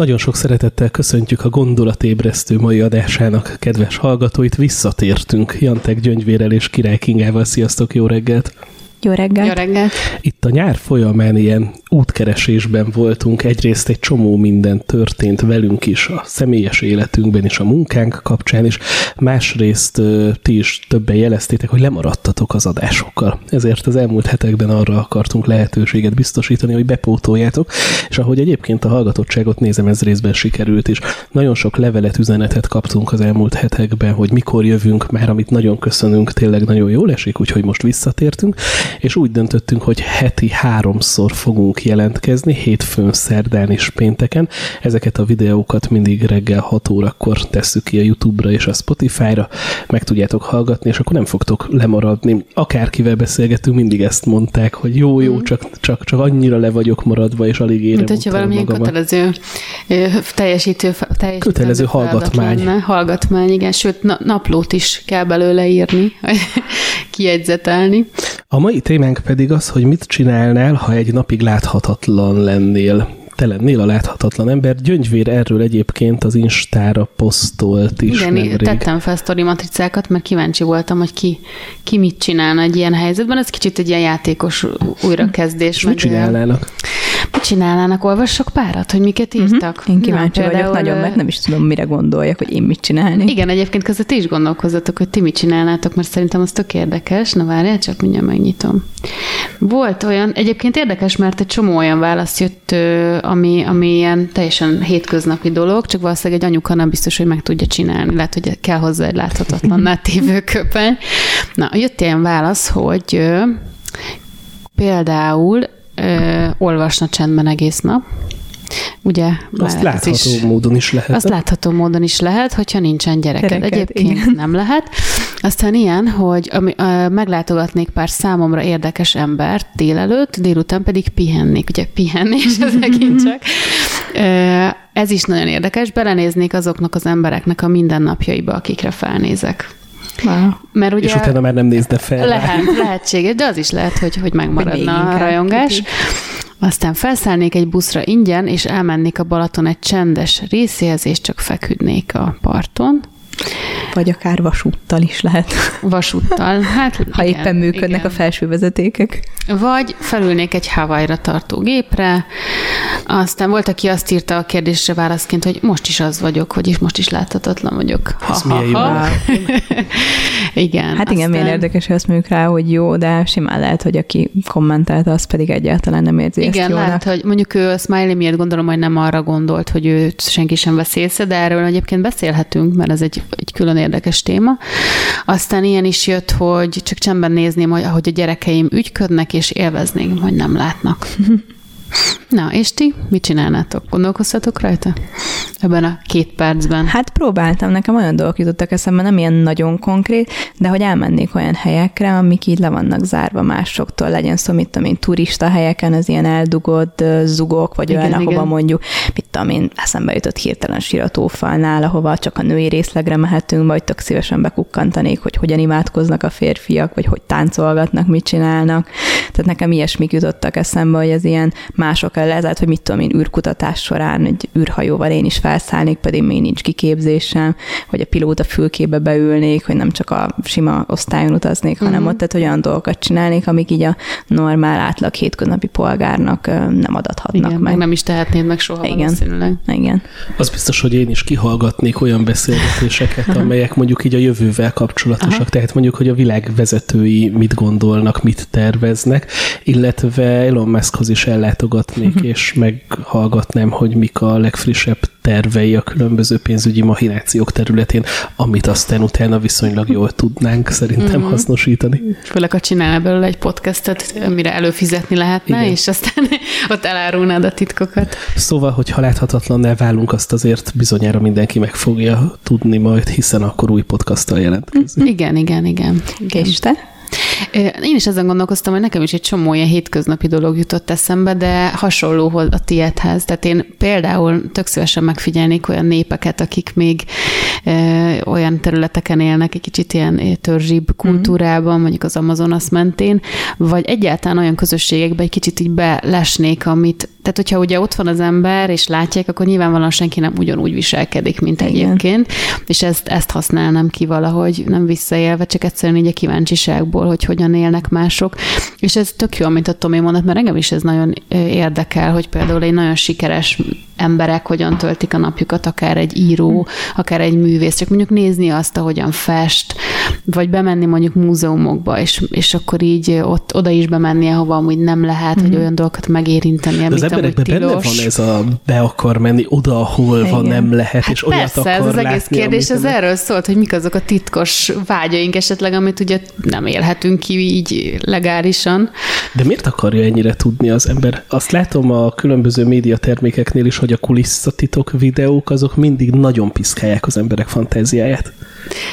Nagyon sok szeretettel köszöntjük a gondolatébresztő mai adásának kedves hallgatóit. Visszatértünk Jantek Gyöngyvérel és Király Kingával. Sziasztok, jó reggelt! Jó reggelt! Jó reggelt! Itt a nyár folyamán ilyen útkeresésben voltunk. Egyrészt egy csomó minden történt velünk is, a személyes életünkben is, a munkánk kapcsán is. Másrészt ti is többen jeleztétek, hogy lemaradtatok az adásokkal. Ezért az elmúlt hetekben arra akartunk lehetőséget biztosítani, hogy bepótoljátok, és ahogy egyébként a hallgatottságot nézem, ez részben sikerült is. Nagyon sok levelet, üzenetet kaptunk az elmúlt hetekben, hogy mikor jövünk, már amit nagyon köszönünk, tényleg nagyon jól esik, úgyhogy most visszatértünk és úgy döntöttünk, hogy heti háromszor fogunk jelentkezni, hétfőn, szerdán és pénteken. Ezeket a videókat mindig reggel 6 órakor tesszük ki a YouTube-ra és a Spotify-ra, meg tudjátok hallgatni, és akkor nem fogtok lemaradni. Akárkivel beszélgetünk, mindig ezt mondták, hogy jó, jó, mm. csak, csak, csak annyira le vagyok maradva, és alig érem Mint hogyha valamilyen magamat. kötelező teljesítő, teljesítő kötelező hallgatmány. Lenne. Hallgatmány, igen, sőt na, naplót is kell belőle írni, kiegyzetelni. A mai témánk pedig az, hogy mit csinálnál, ha egy napig láthatatlan lennél te lennél a láthatatlan ember. Gyöngyvér erről egyébként az Instára posztolt is Igen, nemrég. tettem fel sztori matricákat, mert kíváncsi voltam, hogy ki, ki mit csinálna egy ilyen helyzetben. Ez kicsit egy ilyen játékos újrakezdés. mit csinálnának? Mit csinálnának? Olvassok párat, hogy miket mhm. írtak? Uh-huh. Én kíváncsi Na, vagyok például, nagyon, mert nem is tudom, mire gondoljak, hogy én mit csinálni. Igen, egyébként között ti is gondolkozzatok, hogy ti mit csinálnátok, mert szerintem az tök érdekes. Na várjál, csak mindjárt megnyitom. Volt olyan, egyébként érdekes, mert egy csomó olyan válasz jött, ami, ami ilyen teljesen hétköznapi dolog, csak valószínűleg egy anyuka nem biztos, hogy meg tudja csinálni. Lehet, hogy kell hozzá egy láthatatlan tévőköpeny. Na, jött ilyen válasz, hogy például ö, olvasna csendben egész nap, Ugye? Azt látható is, módon is lehet. Azt látható módon is lehet, hogyha nincsen gyereked. Gyereket, Egyébként igen. nem lehet. Aztán ilyen, hogy ami, uh, meglátogatnék pár számomra érdekes embert délelőtt, délután pedig pihennék. Ugye pihennés, ez megint csak. Uh, ez is nagyon érdekes. Belenéznék azoknak az embereknek a mindennapjaiba, akikre felnézek. Wow. Mert ugye és utána már nem nézne fel. Lehet, lehetséges, de az is lehet, hogy, hogy megmaradna a rajongás. Kicsit. Aztán felszállnék egy buszra ingyen, és elmennék a Balaton egy csendes részéhez, és csak feküdnék a parton. Vagy akár vasúttal is lehet. Vasúttal, hát Ha igen, éppen működnek igen. a felső vezetékek. Vagy felülnék egy Hawaii-ra tartó gépre, aztán volt, aki azt írta a kérdésre válaszként, hogy most is az vagyok, hogy is most is láthatatlan vagyok. Ha, Ez ha, milyen ha. jó. igen. Hát aztán... igen, milyen érdekes, hogy azt mondjuk rá, hogy jó, de simán lehet, hogy aki kommentálta, az pedig egyáltalán nem érzi Igen, ezt lehet, hogy mondjuk ő a Smiley miatt gondolom, hogy nem arra gondolt, hogy őt senki sem vesz észre, de erről egyébként beszélhetünk, mert ez egy, egy külön érdekes téma. Aztán ilyen is jött, hogy csak csendben nézném, hogy ahogy a gyerekeim ügyködnek, és élveznék, hogy nem látnak. Na, és ti mit csinálnátok? Gondolkoztatok rajta? Ebben a két percben. Hát próbáltam, nekem olyan dolgok jutottak eszembe, nem ilyen nagyon konkrét, de hogy elmennék olyan helyekre, amik így le vannak zárva másoktól, legyen szó, mit tudom én, turista helyeken, az ilyen eldugott zugok, vagy igen, olyan, igen. ahova mondjuk, mit tudom én, eszembe jutott hirtelen siratófalnál, ahova csak a női részlegre mehetünk, vagy tök szívesen bekukkantanék, hogy hogyan imádkoznak a férfiak, vagy hogy táncolgatnak, mit csinálnak. Tehát nekem ilyesmik jutottak eszembe, hogy ez ilyen mások el lehet, hogy mit tudom én, űrkutatás során egy űrhajóval én is felszállnék, pedig még nincs kiképzésem, hogy a pilóta fülkébe beülnék, hogy nem csak a sima osztályon utaznék, hanem uh-huh. ott tehát olyan dolgokat csinálnék, amik így a normál átlag hétköznapi polgárnak nem adathatnak Igen, meg. nem is tehetnéd meg soha Igen. valószínűleg. Igen. Az biztos, hogy én is kihallgatnék olyan beszélgetéseket, amelyek mondjuk így a jövővel kapcsolatosak, Aha. tehát mondjuk, hogy a világ vezetői mit gondolnak, mit terveznek, illetve Elon Muskhoz is ellátogatnak látogatnék, és meghallgatnám, hogy mik a legfrissebb tervei a különböző pénzügyi mahinációk területén, amit aztán utána viszonylag jól tudnánk szerintem mm-hmm. hasznosítani. Főleg, ha csinálna belőle egy podcastet, mire előfizetni lehetne, Igen. és aztán ott elárulnád a titkokat. Szóval, hogy ha láthatatlan válunk, azt azért bizonyára mindenki meg fogja tudni majd, hiszen akkor új podcasttal jelentkezünk. Igen, igen, igen. igen. És te? Én is ezen gondolkoztam, hogy nekem is egy csomó ilyen hétköznapi dolog jutott eszembe, de hasonló a tiédhez. Tehát én például tök szívesen megfigyelnék olyan népeket, akik még olyan területeken élnek, egy kicsit ilyen törzsibb mhm. kultúrában, mondjuk az Amazonas mentén, vagy egyáltalán olyan közösségekbe egy kicsit így belesnék, amit tehát, hogyha ugye ott van az ember, és látják, akkor nyilvánvalóan senki nem ugyanúgy viselkedik, mint Igen. egyébként, és ezt, ezt használnám ki valahogy, nem visszaélve, csak egyszerűen így a kíváncsiságból, hogy hogyan élnek mások. És ez tök jó, amit a Tomi mondott, mert engem is ez nagyon érdekel, hogy például egy nagyon sikeres emberek hogyan töltik a napjukat, akár egy író, akár egy művész, csak mondjuk nézni azt, ahogyan fest, vagy bemenni mondjuk múzeumokba, és, és akkor így ott oda is bemenni, ahova amúgy nem lehet, mm-hmm. hogy mhm. olyan dolgokat megérinteni, amit az emberekben benne van ez a be akar menni oda, ahol van, nem lehet, hát és olyat persze, akar ez az egész kérdés, ez erről szólt, hogy mik azok a titkos vágyaink esetleg, amit ugye nem élhetünk ki így legálisan. De miért akarja ennyire tudni az ember? Azt látom a különböző médiatermékeknél is, hogy a kulisszatitok videók azok mindig nagyon piszkálják az emberek fantáziáját.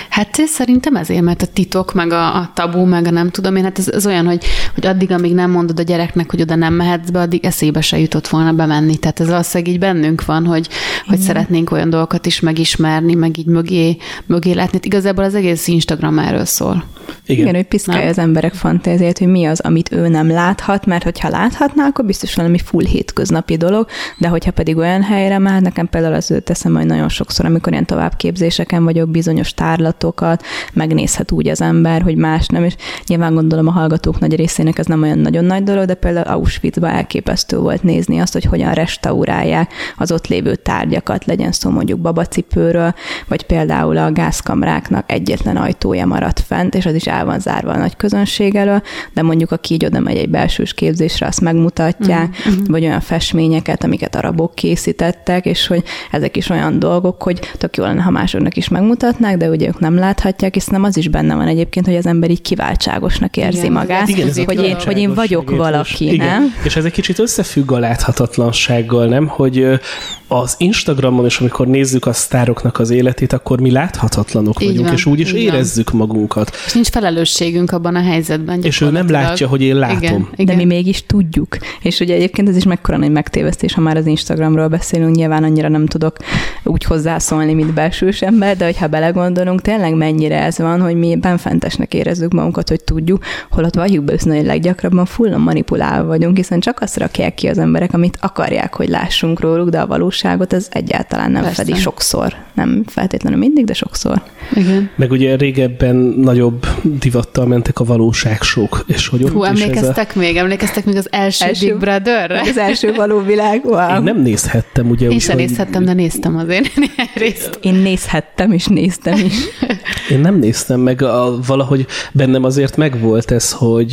Hát szerintem ezért, mert a titok, meg a, a tabu, meg a nem tudom én, hát ez, ez olyan, hogy, hogy addig, amíg nem mondod a gyereknek, hogy oda nem mehetsz be, addig eszébe se jutott volna bemenni. Tehát ez valószínűleg így bennünk van, hogy, hogy szeretnénk olyan dolgokat is megismerni, meg így mögé, mögé látni. Hát igazából az egész Instagram erről szól. Igen, Igen hogy piszkálja az emberek fantáziát, hogy mi az, amit ő nem láthat, mert hogyha láthatná, akkor biztos valami full hétköznapi dolog, de hogyha pedig olyan helyre mehet, nekem például az ő teszem, hogy nagyon sokszor, amikor ilyen továbbképzéseken vagyok, bizonyos tárlatokat megnézhet úgy az ember, hogy más nem, és nyilván gondolom a hallgatók nagy részének ez nem olyan nagyon nagy dolog, de például Auschwitzban elképesztő volt nézni azt, hogy hogyan restaurálják az ott lévő tárgyakat, legyen szó mondjuk babacipőről, vagy például a gázkamráknak egyetlen ajtója maradt fent, és az is el van zárva a nagy közönség elől, de mondjuk aki így oda megy egy belsős képzésre, azt megmutatják, mm-hmm. vagy olyan festményeket, amiket arabok készítettek, és hogy ezek is olyan dolgok, hogy tök jó lenne, ha másoknak is megmutatnák, de ugye ők nem láthatják, és nem az is benne van egyébként, hogy az ember így kiváltságosnak érzi igen, magát, igen, ez hogy, én, hogy én vagyok valaki, igen. nem? És ez egy kicsit összefügg a láthatatlansággal, nem? Hogy az Instagramon is, amikor nézzük a sztároknak az életét, akkor mi láthatatlanok így vagyunk, van, és úgy is érezzük van. magunkat. És nincs felelősségünk abban a helyzetben. És ő nem látja, hogy én látom. Igen, igen. De mi mégis tudjuk. És ugye egyébként ez is mekkora nagy megtévesztés, ha már az Instagramról beszélünk, nyilván annyira nem tudok úgy hozzászólni, mint belsős ember, de hogyha belegondolunk, tényleg mennyire ez van, hogy mi benfentesnek érezzük magunkat, hogy tudjuk, holott valljuk be hogy leggyakrabban fullan manipulálva vagyunk, hiszen csak azt rakják ki az emberek, amit akarják, hogy lássunk róluk, de a valós valóságot ez egyáltalán nem Persze. fedi sokszor. Nem feltétlenül mindig, de sokszor. Igen. Meg ugye régebben nagyobb divattal mentek a valóságsók, és hogy Hú, emlékeztek a... még? Emlékeztek még az első, első Big Brother-re? Az első való világ, wow. Én nem nézhettem, ugye. Én sem hogy... nézhettem, de néztem azért néhány részt. Én nézhettem, és néztem is. Én nem néztem meg, a, valahogy bennem azért megvolt ez, hogy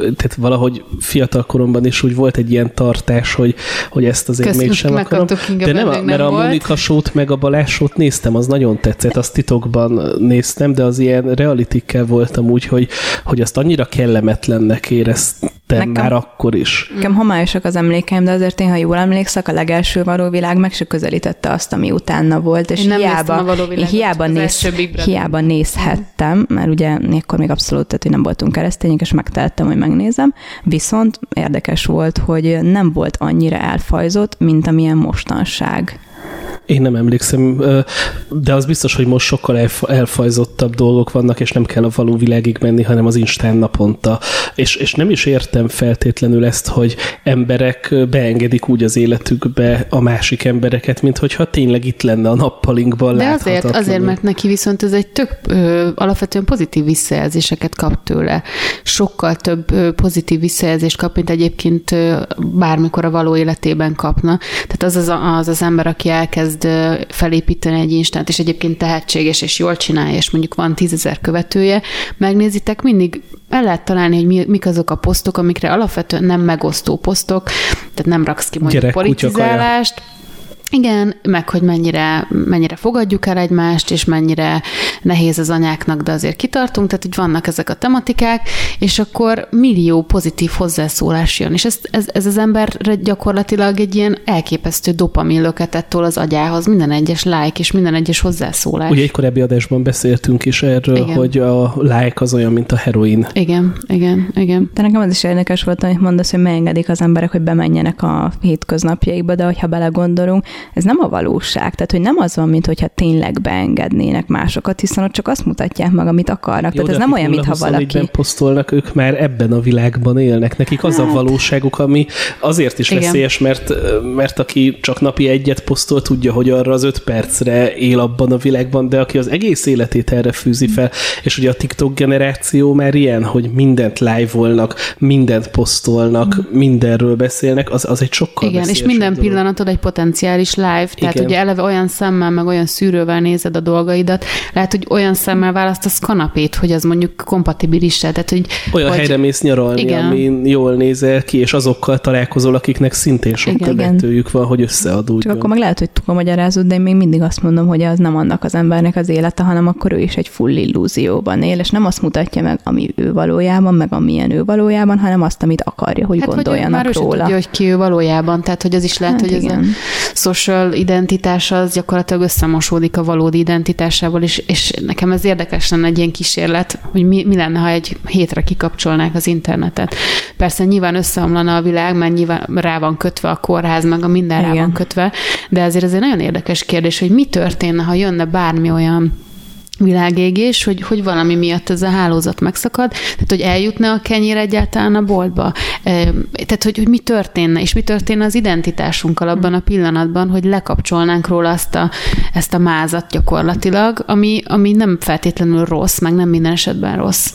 tehát valahogy fiatal koromban is úgy volt egy ilyen tartás, hogy, hogy ezt azért Köszönjük, mégsem akarom. De nem, nem mert a Monika sót meg a Balázs sót néztem, az nagyon tetszett, azt titokban néztem, de az ilyen realitikkel voltam úgy, hogy, hogy azt annyira kellemetlennek éreztem nekem, már akkor is. Nekem homályosak az emlékeim, de azért én, ha jól emlékszek, a legelső valóvilág meg se közelítette azt, ami utána volt, és én hiába, én hiába, néz, hiába nézhettem, mert ugye akkor még abszolút, tehát, hogy nem voltunk keresztények, és megteltem, hogy megnézem, viszont érdekes volt, hogy nem volt annyira elfajzott, mint amilyen mostanság. Én nem emlékszem, de az biztos, hogy most sokkal elfajzottabb dolgok vannak, és nem kell a való világig menni, hanem az Instán naponta. És, és nem is értem feltétlenül ezt, hogy emberek beengedik úgy az életükbe a másik embereket, mint hogyha tényleg itt lenne a nappalinkban De azért, azért, mert neki viszont ez egy tök ö, alapvetően pozitív visszajelzéseket kap tőle. Sokkal több ö, pozitív visszajelzést kap, mint egyébként ö, bármikor a való életében kapna. Tehát az az, az, az ember, aki elkezd felépíteni egy instát, és egyébként tehetséges, és jól csinálja, és mondjuk van tízezer követője, megnézitek, mindig el lehet találni, hogy mi, mik azok a posztok, amikre alapvetően nem megosztó posztok, tehát nem raksz ki mondjuk Gyerek, politizálást, Igen, meg hogy mennyire, mennyire fogadjuk el egymást, és mennyire nehéz az anyáknak, de azért kitartunk, tehát hogy vannak ezek a tematikák, és akkor millió pozitív hozzászólás jön, és ez, ez, ez az emberre gyakorlatilag egy ilyen elképesztő dopamin löketet tol az agyához, minden egyes like és minden egyes hozzászólás. Ugye egy korábbi adásban beszéltünk is erről, igen. hogy a like az olyan, mint a heroin. Igen, igen, igen. De nekem az is érdekes volt, amit mondasz, hogy megengedik az emberek, hogy bemenjenek a hétköznapjaikba, de hogyha belegondolunk, ez nem a valóság. Tehát, hogy nem az van, mint hogyha tényleg beengednének másokat, hiszen ott csak azt mutatják meg, amit akarnak. Jó, Tehát ez nem olyan, mintha valaki... posztolnak, ők már ebben a világban élnek. Nekik az hát... a valóságuk, ami azért is Igen. veszélyes, mert, mert aki csak napi egyet posztol, tudja, hogy arra az öt percre él abban a világban, de aki az egész életét erre fűzi fel, és ugye a TikTok generáció már ilyen, hogy mindent live-olnak, mindent posztolnak, mm. mindenről beszélnek, az, az egy sokkal Igen, és minden dolog. pillanatod egy potenciális live, tehát Igen. ugye eleve olyan szemmel, meg olyan szűrővel nézed a dolgaidat, lehet, hogy olyan szemmel választasz kanapét, hogy az mondjuk kompatibilis tehát hogy... Olyan hogy, helyre mész nyaralni, Igen. ami jól nézel ki, és azokkal találkozol, akiknek szintén sok Igen. követőjük van, hogy összeadódjon. Csak akkor meg lehet, hogy tudom magyarázod, de én még mindig azt mondom, hogy az nem annak az embernek az élete, hanem akkor ő is egy full illúzióban él, és nem azt mutatja meg, ami ő valójában, meg amilyen ő valójában, hanem azt, amit akarja, hogy hát, gondoljanak hogy már róla. Már tudja, hogy ki ő valójában, tehát hogy az is lehet, hát hogy igen. ez a social identitása az gyakorlatilag összemosódik a valódi identitásával, és, és nekem ez érdekes lenne egy ilyen kísérlet, hogy mi, mi lenne, ha egy hétre kikapcsolnák az internetet. Persze nyilván összeomlana a világ, mert nyilván rá van kötve a kórház, meg a minden Igen. rá van kötve, de azért ez egy nagyon érdekes kérdés, hogy mi történne, ha jönne bármi olyan világégés, hogy, hogy valami miatt ez a hálózat megszakad, tehát hogy eljutna a kenyér egyáltalán a boltba. Tehát, hogy, hogy mi történne, és mi történne az identitásunkkal abban a pillanatban, hogy lekapcsolnánk róla azt a, ezt a mázat gyakorlatilag, ami, ami nem feltétlenül rossz, meg nem minden esetben rossz.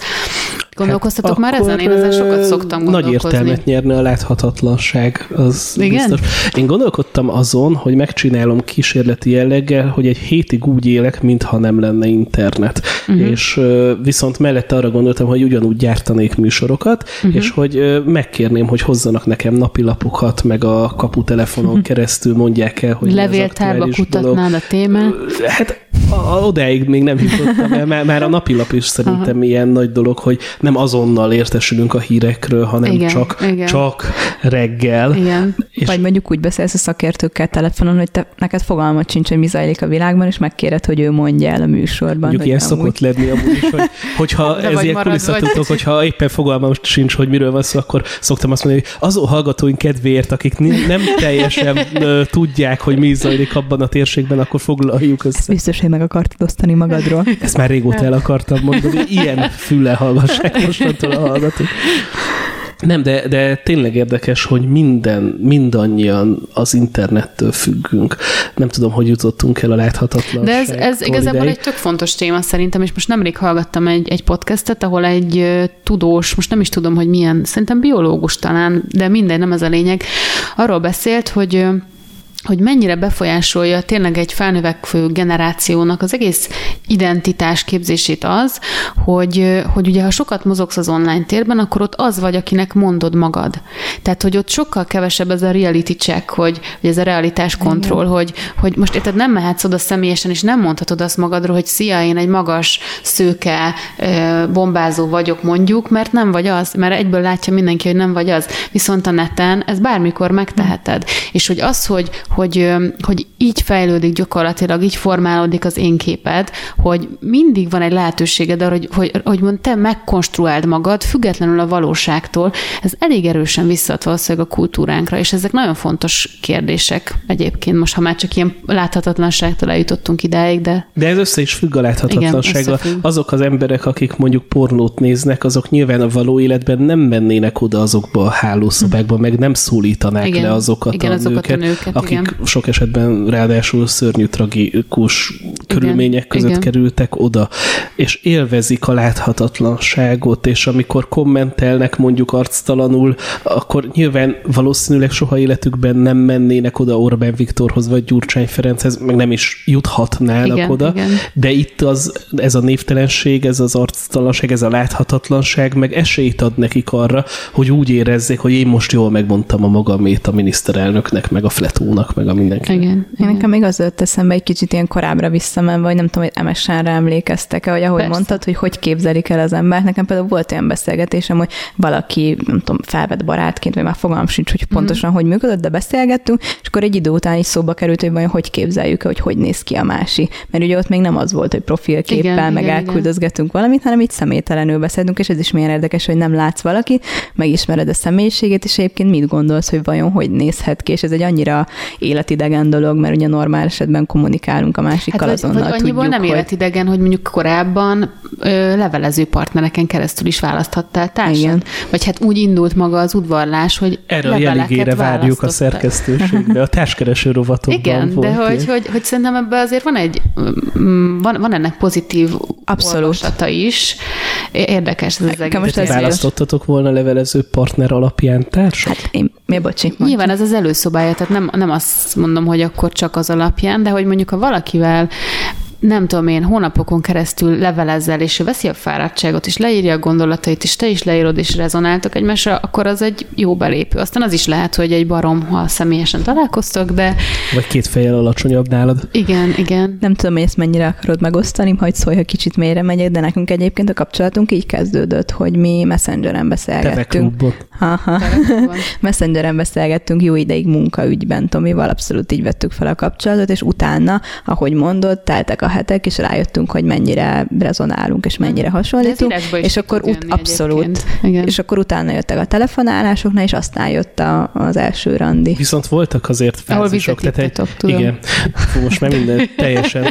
Gondolkoztatok hát már ezen? Én ezen sokat szoktam Nagy értelmet nyerne a láthatatlanság, az Igen? biztos. Én gondolkodtam azon, hogy megcsinálom kísérleti jelleggel, hogy egy hétig úgy élek, mintha nem lenne internet. Uh-huh. És viszont mellette arra gondoltam, hogy ugyanúgy gyártanék műsorokat, uh-huh. és hogy megkérném, hogy hozzanak nekem napilapokat, meg a kaputelefonon uh-huh. keresztül mondják el, hogy Levéltárba kutatnád a témát? Hát a, odáig még nem jutottam el, mert már a napilap is szerintem Aha. ilyen nagy dolog, hogy nem azonnal értesülünk a hírekről, hanem igen, csak, igen. csak reggel. Igen. És Vagy mondjuk úgy beszélsz a szakértőkkel telefonon, hogy te, neked fogalmat sincs, hogy mi zajlik a világban, és megkéred, hogy ő mondja el a műsorban. Mondjuk ilyen amúgy... szokott lenni amúgy is, hogy, hogyha De ez ilyen kulisszatutok, hogyha éppen fogalmam sincs, hogy miről van szó, akkor szoktam azt mondani, hogy azon hallgatóink kedvéért, akik nem teljesen tudják, hogy mi zajlik abban a térségben, akkor foglaljuk össze. Biztos, hogy meg akartad osztani magadról. Ezt már régóta el akartam mondani, ilyen füle hallgassák mostantól a hallgatók. Nem, de, de tényleg érdekes, hogy minden, mindannyian az internettől függünk. Nem tudom, hogy jutottunk el a láthatatlanság. De ez, ez igazából egy tök fontos téma szerintem, és most nemrég hallgattam egy, egy podcastet, ahol egy tudós, most nem is tudom, hogy milyen, szerintem biológus talán, de minden, nem ez a lényeg, arról beszélt, hogy hogy mennyire befolyásolja tényleg egy felnövekvő generációnak az egész identitás képzését az, hogy, hogy ugye ha sokat mozogsz az online térben, akkor ott az vagy, akinek mondod magad. Tehát, hogy ott sokkal kevesebb ez a reality check, hogy, hogy ez a realitás kontroll, hogy, hogy most érted, nem mehetsz oda személyesen, és nem mondhatod azt magadról, hogy szia, én egy magas, szőke, bombázó vagyok mondjuk, mert nem vagy az, mert egyből látja mindenki, hogy nem vagy az. Viszont a neten ez bármikor megteheted. És hogy az, hogy, hogy, hogy így fejlődik gyakorlatilag, így formálódik az én képed, hogy mindig van egy lehetőséged arra, hogy, hogy, hogy mond, te megkonstruáld magad, függetlenül a valóságtól. Ez elég erősen visszat valószínűleg a kultúránkra, és ezek nagyon fontos kérdések egyébként, most ha már csak ilyen láthatatlanságtól eljutottunk idáig, de... De ez össze is függ a láthatatlansággal. Azok az emberek, akik mondjuk pornót néznek, azok nyilván a való életben nem mennének oda azokba a hálószobákba, meg nem szólítanák igen, le azokat, igen, a, azokat nőket, a nőket, akik igen sok esetben ráadásul szörnyű, tragikus Igen. körülmények között Igen. kerültek oda, és élvezik a láthatatlanságot, és amikor kommentelnek mondjuk arctalanul, akkor nyilván valószínűleg soha életükben nem mennének oda Orbán Viktorhoz, vagy Gyurcsány Ferenchez, meg nem is juthatnának igen, oda, igen. de itt az, ez a névtelenség, ez az arctalanság, ez a láthatatlanság, meg esélyt ad nekik arra, hogy úgy érezzék, hogy én most jól megmondtam a magamét a miniszterelnöknek, meg a fletónak, meg a mindenki. Igen, Én nekem még az jött eszembe egy kicsit ilyen korábbra visszamenve, vagy nem tudom, hogy MSN-re emlékeztek-e, vagy ahogy Persze. mondtad, hogy hogy képzelik el az embert. Nekem például volt olyan beszélgetésem, hogy valaki, nem tudom, felvett barátként, vagy már fogalmam sincs, hogy pontosan mm. hogy működött, de beszélgettünk, és akkor egy idő után is szóba került, hogy vajon hogy képzeljük hogy hogy néz ki a másik. Mert ugye ott még nem az volt, hogy profilképpel, igen, meg igen, elküldözgetünk igen. valamit, hanem itt személytelenül beszélünk, és ez is milyen érdekes, hogy nem látsz valaki, megismered a személyiségét, és egyébként mit gondolsz, hogy vajon hogy nézhet ki, és ez egy annyira életidegen dolog, mert ugye normál esetben kommunikálunk a másikkal hát, azonnal vagy annyiból tudjuk, nem hogy... életidegen, hogy mondjuk korábban ö, levelező partnereken keresztül is választhattál társat. Igen. Vagy hát úgy indult maga az udvarlás, hogy Erre a jeligére várjuk a szerkesztőségbe, a társkereső rovatokban Igen, volt de hogy, hogy, hogy szerintem ebben azért van egy, mm, van, van ennek pozitív Abszolút. is. Érdekes ez az egész. Most választottatok volna levelező partner alapján társat? Hát én, mi bocsi? Mondja. Nyilván ez az előszobája, tehát nem, nem azt mondom, hogy akkor csak az alapján, de hogy mondjuk ha valakivel nem tudom én, hónapokon keresztül levelezzel, és ő veszi a fáradtságot, és leírja a gondolatait, és te is leírod, és rezonáltok egymásra, akkor az egy jó belépő. Aztán az is lehet, hogy egy barom, ha személyesen találkoztok, de... Vagy két fejjel alacsonyabb nálad. Igen, igen. Nem tudom, hogy ezt mennyire akarod megosztani, hogy szólj, ha kicsit mélyre megyek, de nekünk egyébként a kapcsolatunk így kezdődött, hogy mi Messengeren beszélgettünk. Aha. Messengeren beszélgettünk jó ideig munkaügyben, Tomival abszolút így vettük fel a kapcsolatot, és utána, ahogy mondod, teltek a hetek, és rájöttünk, hogy mennyire rezonálunk, és mennyire hasonlítunk. És akkor ut- abszolút. És akkor utána jöttek a telefonálásoknál, és aztán jött a, az első randi. Viszont voltak azért fázisok. Tehát egy, tudom. Igen. Fú, most már minden teljesen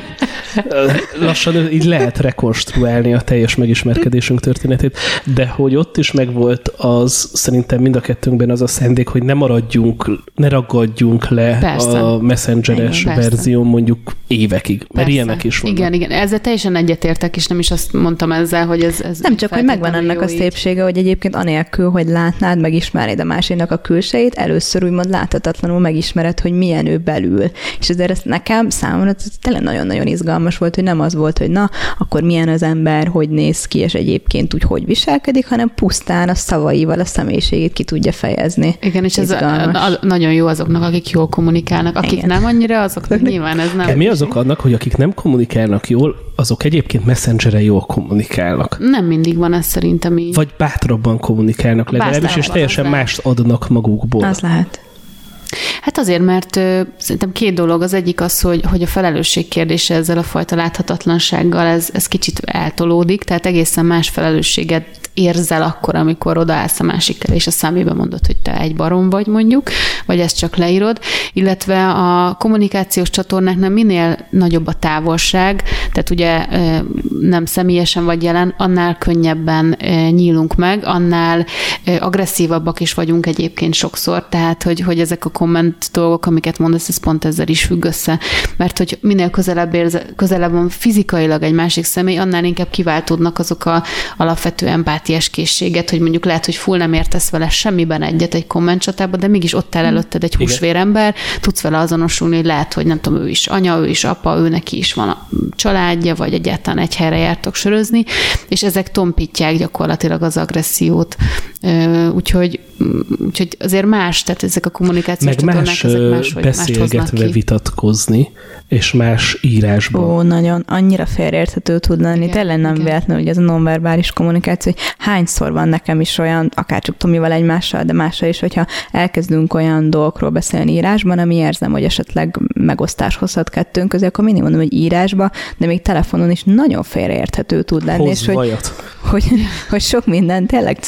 lassan így lehet rekonstruálni a teljes megismerkedésünk történetét, de hogy ott is megvolt az szerintem mind a kettőnkben az a szendék, hogy ne maradjunk, ne ragadjunk le persze. a messengeres igen, verzió mondjuk évekig, mert persze. ilyenek is vannak. Igen, igen, ezzel teljesen egyetértek, és nem is azt mondtam ezzel, hogy ez... ez nem csak, hogy megvan annak a szépsége, hogy egyébként anélkül, hogy látnád, megismernéd a másiknak a külsejét, először úgymond láthatatlanul megismered, hogy milyen ő belül. És ezért ez nekem számomra tényleg nagyon-nagyon izgalmas volt, hogy nem az volt, hogy na, akkor milyen az ember, hogy néz ki, és egyébként úgy hogy viselkedik, hanem pusztán a szavaival a személyiségét ki tudja fejezni. Igen, és izgalmas. ez a, a, nagyon jó azoknak, akik jól kommunikálnak. Akik Igen. nem annyira, azoknak nyilván ez nem. De mi azok annak, hogy akik nem kommunikálnak, kommunikálnak jól, azok egyébként messengeren jól kommunikálnak. Nem mindig van ez szerintem így. Vagy bátrabban kommunikálnak legalábbis, és teljesen mást adnak magukból. Az lehet. Hát azért, mert ö, szerintem két dolog. Az egyik az, hogy, hogy a felelősség kérdése ezzel a fajta láthatatlansággal, ez, ez kicsit eltolódik, tehát egészen más felelősséget érzel akkor, amikor odaállsz a másikkel, és a szemébe mondod, hogy te egy barom vagy mondjuk, vagy ezt csak leírod, illetve a kommunikációs csatornáknál minél nagyobb a távolság, tehát ugye nem személyesen vagy jelen, annál könnyebben nyílunk meg, annál agresszívabbak is vagyunk egyébként sokszor, tehát hogy, hogy ezek a komment dolgok, amiket mondasz, ez pont ezzel is függ össze, mert hogy minél közelebb, érze, közelebb van fizikailag egy másik személy, annál inkább kiváltódnak azok a alapvető empátiás készséget, hogy mondjuk lehet, hogy full nem értesz vele semmiben egyet egy kommentcsatában, de mégis ott áll előtted egy húsvérember, tudsz vele azonosulni, hogy lehet, hogy nem tudom, ő is anya, ő is apa, ő neki is van a családja, vagy egyáltalán egy helyre jártok sörözni, és ezek tompítják gyakorlatilag az agressziót. Úgyhogy, úgyhogy azért más, tehát ezek a kommunikációs Meg más, ezek más, beszélgetve vitatkozni, és más írásban. Ó, nagyon, annyira félreérthető tud lenni. Igen, Tényleg nem véletlenül, hogy ez a nonverbális kommunikáció, hogy hányszor van nekem is olyan, akár csak Tomival egymással, de mással is, hogyha elkezdünk olyan dolgokról beszélni írásban, ami érzem, hogy esetleg megosztás hozhat kettőnk közé, akkor mindig mondom, hogy írásba, de még telefonon is nagyon félreérthető tud lenni. Hozz és hogy, hogy, hogy, sok minden tényleg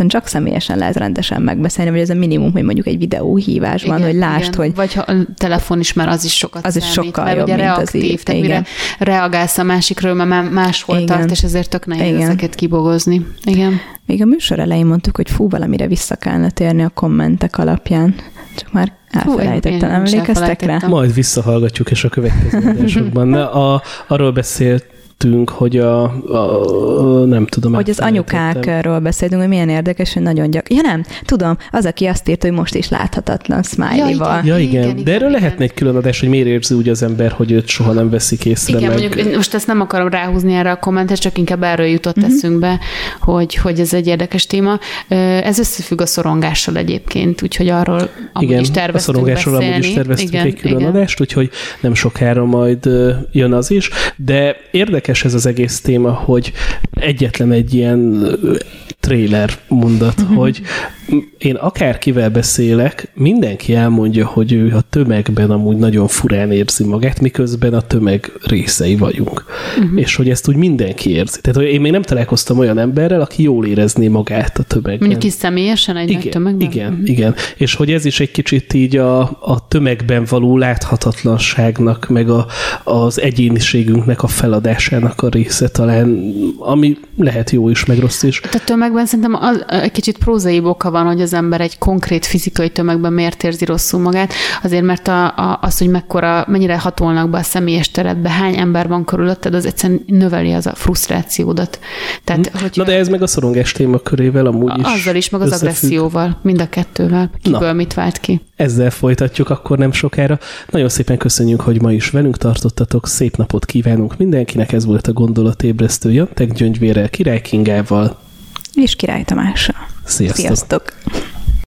egyszerűen csak személyesen lehet rendesen megbeszélni, vagy ez a minimum, hogy mondjuk egy videóhívásban, igen, hogy lásd, igen. hogy... Vagy ha a telefon is, mert az is sokat az is sokkal mert jobb, ugye mint reaktív, az így. tehát igen. mire reagálsz a másikről, mert máshol igen. tart, és ezért tök nehéz igen. ezeket kibogozni. Igen. Még a műsor elején mondtuk, hogy fú, valamire vissza kellene térni a kommentek alapján. Csak már elfelejtettem, emlékeztek rá? Majd visszahallgatjuk, és a következő adásokban. A, arról beszélt beszéltünk, hogy a, a nem tudom. Hogy az anyukákról beszéltünk, hogy milyen érdekes, hogy nagyon gyak. Ja nem, tudom, az, aki azt írt, hogy most is láthatatlan smiley-val. Ja, igen. ja, igen. De erről igen. lehetne egy külön adás, hogy miért érzi úgy az ember, hogy őt soha nem veszik észre. Igen, meg. mondjuk most ezt nem akarom ráhúzni erre a kommentet, csak inkább erről jutott uh-huh. eszünkbe, hogy, hogy ez egy érdekes téma. Ez összefügg a szorongással egyébként, úgyhogy arról amúgy igen, is terveztünk a szorongásról beszélni. amúgy is terveztünk igen, egy külön igen. adást, úgyhogy nem sokára majd jön az is. De érdekes ez az egész téma, hogy egyetlen egy ilyen trailer mondat, hogy én akárkivel beszélek, mindenki elmondja, hogy ő a tömegben amúgy nagyon furán érzi magát, miközben a tömeg részei vagyunk. Uh-huh. És hogy ezt úgy mindenki érzi. Tehát hogy én még nem találkoztam olyan emberrel, aki jól érezné magát a tömegben. Mondjuk is személyesen egy igen, tömegben? Igen, uh-huh. igen. És hogy ez is egy kicsit így a, a tömegben való láthatatlanságnak, meg a, az egyéniségünknek a feladásának a része talán, ami lehet jó is, meg rossz is. A tömegben szerintem az, egy kicsit prózai oka van, hogy az ember egy konkrét fizikai tömegben miért érzi rosszul magát, azért mert a, a, az, hogy mekkora, mennyire hatolnak be a személyes teredbe, hány ember van körülötted, az egyszerűen növeli az a frusztrációdat. Tehát, hm. hogyha, Na de ez meg a szorongás témakörével amúgy is Azzal is, meg az összefügg. agresszióval, mind a kettővel. Kiből Na, mit vált ki. Ezzel folytatjuk akkor nem sokára. Nagyon szépen köszönjük, hogy ma is velünk tartottatok. Szép napot kívánunk mindenkinek. Ez volt a gondolatébresztő Jantek Gyöngyvérrel, Király Kingával és Király Tamással. Sziasztok! Sziasztok.